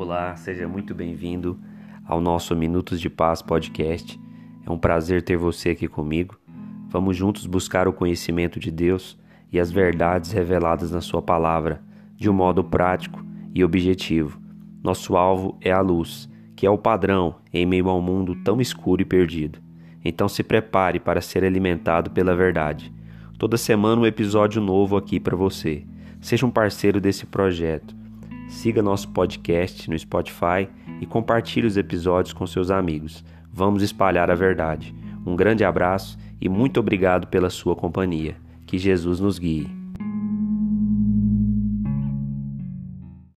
Olá, seja muito bem-vindo ao nosso Minutos de Paz podcast. É um prazer ter você aqui comigo. Vamos juntos buscar o conhecimento de Deus e as verdades reveladas na Sua palavra, de um modo prático e objetivo. Nosso alvo é a luz, que é o padrão em meio ao mundo tão escuro e perdido. Então se prepare para ser alimentado pela verdade. Toda semana um episódio novo aqui para você. Seja um parceiro desse projeto. Siga nosso podcast no Spotify e compartilhe os episódios com seus amigos. Vamos espalhar a verdade. Um grande abraço e muito obrigado pela sua companhia. Que Jesus nos guie.